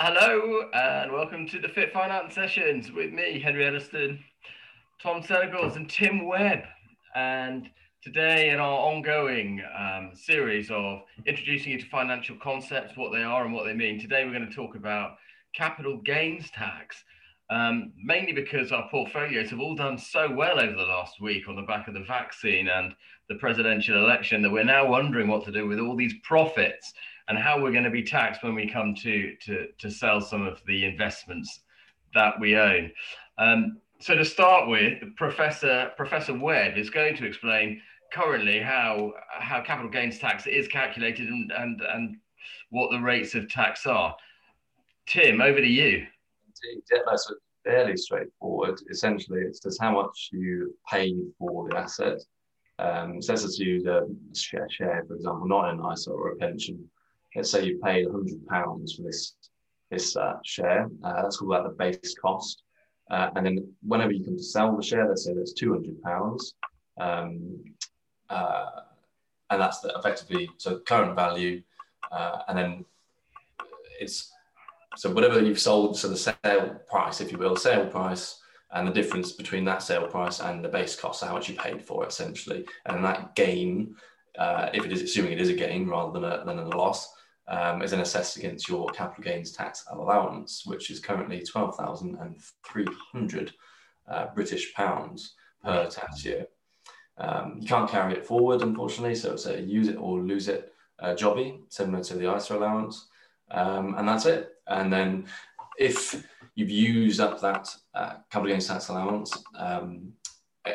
hello and welcome to the Fit Finance Sessions with me, Henry Elliston, Tom Senegals, and Tim Webb. And today, in our ongoing um, series of introducing you to financial concepts, what they are and what they mean, today we're going to talk about capital gains tax. Um, mainly because our portfolios have all done so well over the last week on the back of the vaccine and the presidential election that we're now wondering what to do with all these profits and how we're going to be taxed when we come to to to sell some of the investments that we own. Um, so to start with, Professor Professor Webb is going to explain currently how how capital gains tax is calculated and and, and what the rates of tax are. Tim, over to you. Yeah, that's fairly straightforward. Essentially, it's just how much you pay for the asset. Um, so let's use a share, share, for example, not an ISA or a pension let's say you paid £100 for this this uh, share. Uh, that's called the base cost. Uh, and then whenever you can sell the share, let's say that's £200. Um, uh, and that's the, effectively so current value. Uh, and then it's so whatever you've sold, so the sale price, if you will, sale price, and the difference between that sale price and the base cost, so how much you paid for it essentially. And that gain, uh, if it is assuming it is a gain rather than a, than a loss, um, is then assessed against your capital gains tax allowance, which is currently 12,300 uh, British pounds per tax year. Um, you can't carry it forward, unfortunately, so it's a use it or lose it uh, jobby, similar to the ISA allowance, um, and that's it. And then if you've used up that uh, capital gains tax allowance, um, uh,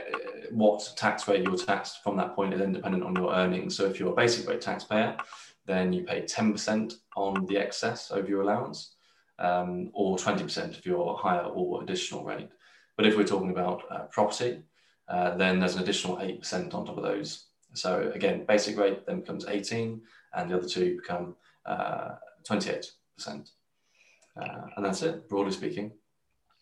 what tax rate you're taxed from that point is independent on your earnings. So if you're a basic rate taxpayer, then you pay 10% on the excess over your allowance um, or 20% of your higher or additional rate. But if we're talking about uh, property, uh, then there's an additional 8% on top of those. So again, basic rate then becomes 18 and the other two become uh, 28%. Uh, and that's it, broadly speaking.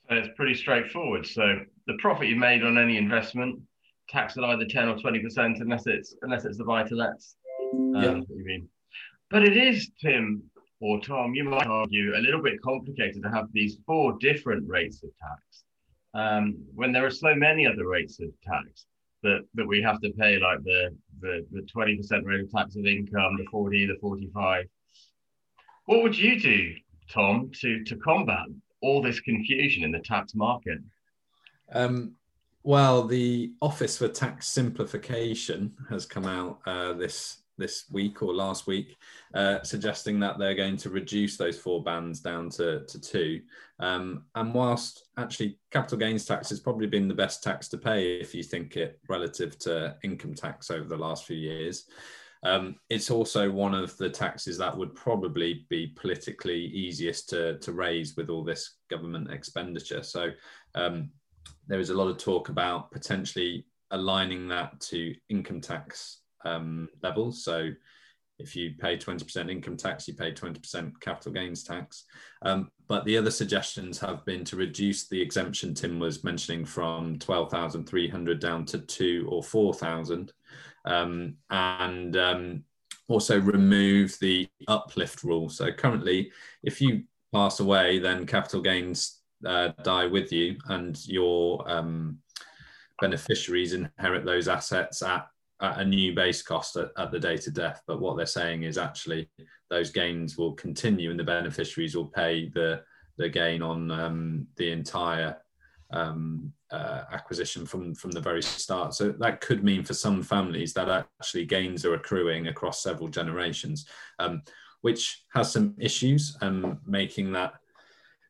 it's pretty straightforward. So the profit you made on any investment, tax at either 10 or 20% unless it's unless it's the buy to lets. Um, yeah. You mean. But it is, Tim or Tom, you might argue, a little bit complicated to have these four different rates of tax um, when there are so many other rates of tax that, that we have to pay, like the, the, the 20% rate of tax of income, the 40, the 45. What would you do, Tom, to, to combat all this confusion in the tax market? Um, well, the Office for Tax Simplification has come out uh, this this week or last week, uh, suggesting that they're going to reduce those four bands down to, to two. Um, and whilst actually capital gains tax has probably been the best tax to pay if you think it relative to income tax over the last few years, um, it's also one of the taxes that would probably be politically easiest to, to raise with all this government expenditure. So um, there is a lot of talk about potentially aligning that to income tax um, levels. So if you pay 20% income tax, you pay 20% capital gains tax. Um, but the other suggestions have been to reduce the exemption Tim was mentioning from 12,300 down to two or 4,000. Um, and um, also remove the uplift rule. So currently, if you pass away, then capital gains uh, die with you and your um, beneficiaries inherit those assets at a new base cost at, at, the date of death. But what they're saying is actually those gains will continue and the beneficiaries will pay the, the gain on um, the entire um, uh, acquisition from, from the very start. So that could mean for some families that actually gains are accruing across several generations, um, which has some issues, um, making that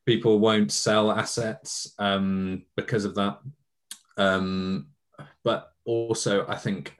people won't sell assets um, because of that. Um, but also, I think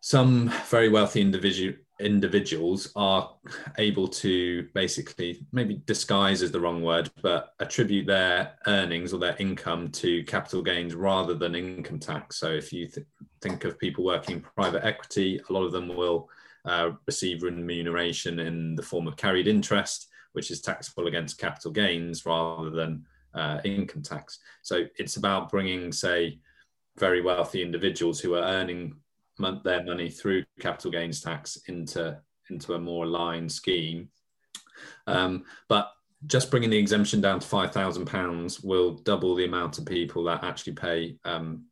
some very wealthy individual individuals are able to basically maybe disguise is the wrong word but attribute their earnings or their income to capital gains rather than income tax. So if you th- think of people working in private equity a lot of them will uh, receive remuneration in the form of carried interest which is taxable against capital gains rather than uh, income tax. So it's about bringing say very wealthy individuals who are earning their money through capital gains tax into into a more aligned scheme. Um, but just bringing the exemption down to five thousand pounds will double the amount of people that actually pay um,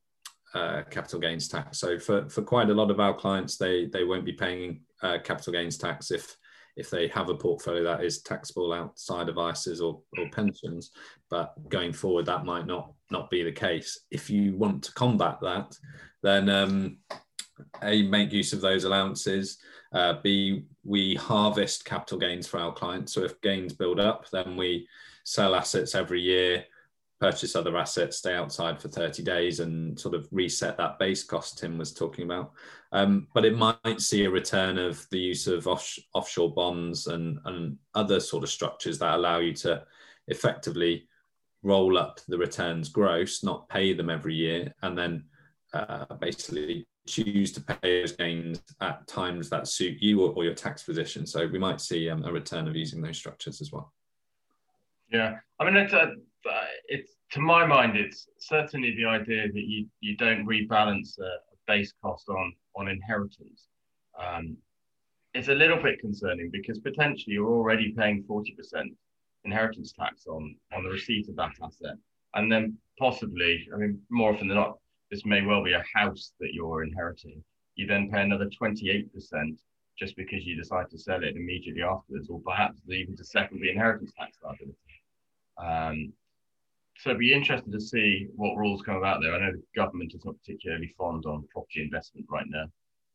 uh, capital gains tax. So for, for quite a lot of our clients, they they won't be paying uh, capital gains tax if if they have a portfolio that is taxable outside of ISAs or, or pensions. But going forward, that might not not be the case. If you want to combat that, then um, a make use of those allowances. Uh, B we harvest capital gains for our clients. So if gains build up, then we sell assets every year purchase other assets, stay outside for 30 days and sort of reset that base cost Tim was talking about. Um, but it might see a return of the use of off- offshore bonds and, and other sort of structures that allow you to effectively roll up the returns gross, not pay them every year, and then uh, basically choose to pay those gains at times that suit you or, or your tax position. So we might see um, a return of using those structures as well. Yeah, I mean, it's a it's to my mind, it's certainly the idea that you you don't rebalance a, base cost on on inheritance. Um, it's a little bit concerning because potentially you're already paying forty percent inheritance tax on on the receipt of that asset, and then possibly, I mean, more often than not, this may well be a house that you're inheriting. You then pay another twenty eight percent just because you decide to sell it immediately afterwards, or perhaps even to settle the inheritance tax liability. Um, so it'd be interesting to see what rules come about there. I know the government is not particularly fond on property investment right now,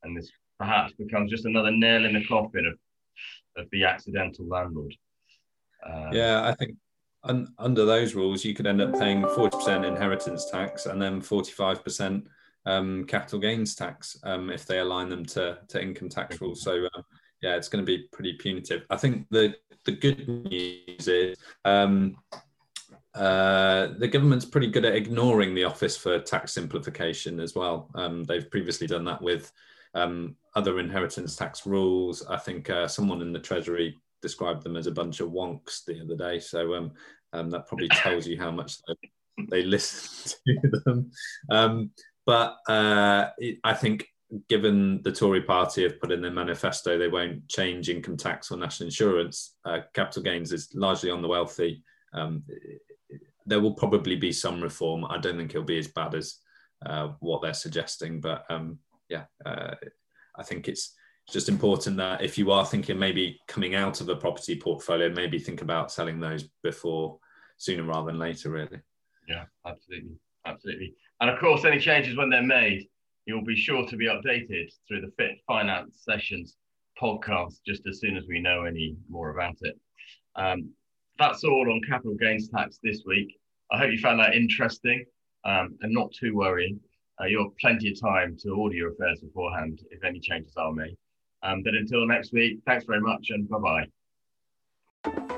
and this perhaps becomes just another nail in the coffin of, of the accidental landlord. Um, yeah, I think un, under those rules, you could end up paying 40% inheritance tax and then 45% um, capital gains tax um, if they align them to, to income tax rules. So, uh, yeah, it's going to be pretty punitive. I think the, the good news is um, uh, the government's pretty good at ignoring the Office for Tax Simplification as well. Um, they've previously done that with um, other inheritance tax rules. I think uh, someone in the Treasury described them as a bunch of wonks the other day. So um, um that probably tells you how much they, they listen to them. Um, but uh, I think given the Tory party have put in their manifesto, they won't change income tax or national insurance. Uh, capital gains is largely on the wealthy. Um, there will probably be some reform. I don't think it'll be as bad as uh, what they're suggesting, but um, yeah, uh, I think it's just important that if you are thinking maybe coming out of a property portfolio, maybe think about selling those before sooner rather than later, really. Yeah, absolutely, absolutely. And of course, any changes when they're made, you'll be sure to be updated through the Fit Finance Sessions podcast just as soon as we know any more about it. Um, that's all on capital gains tax this week. I hope you found that interesting um, and not too worrying. Uh, you'll have plenty of time to order your affairs beforehand if any changes are made. Um, but until next week, thanks very much and bye bye.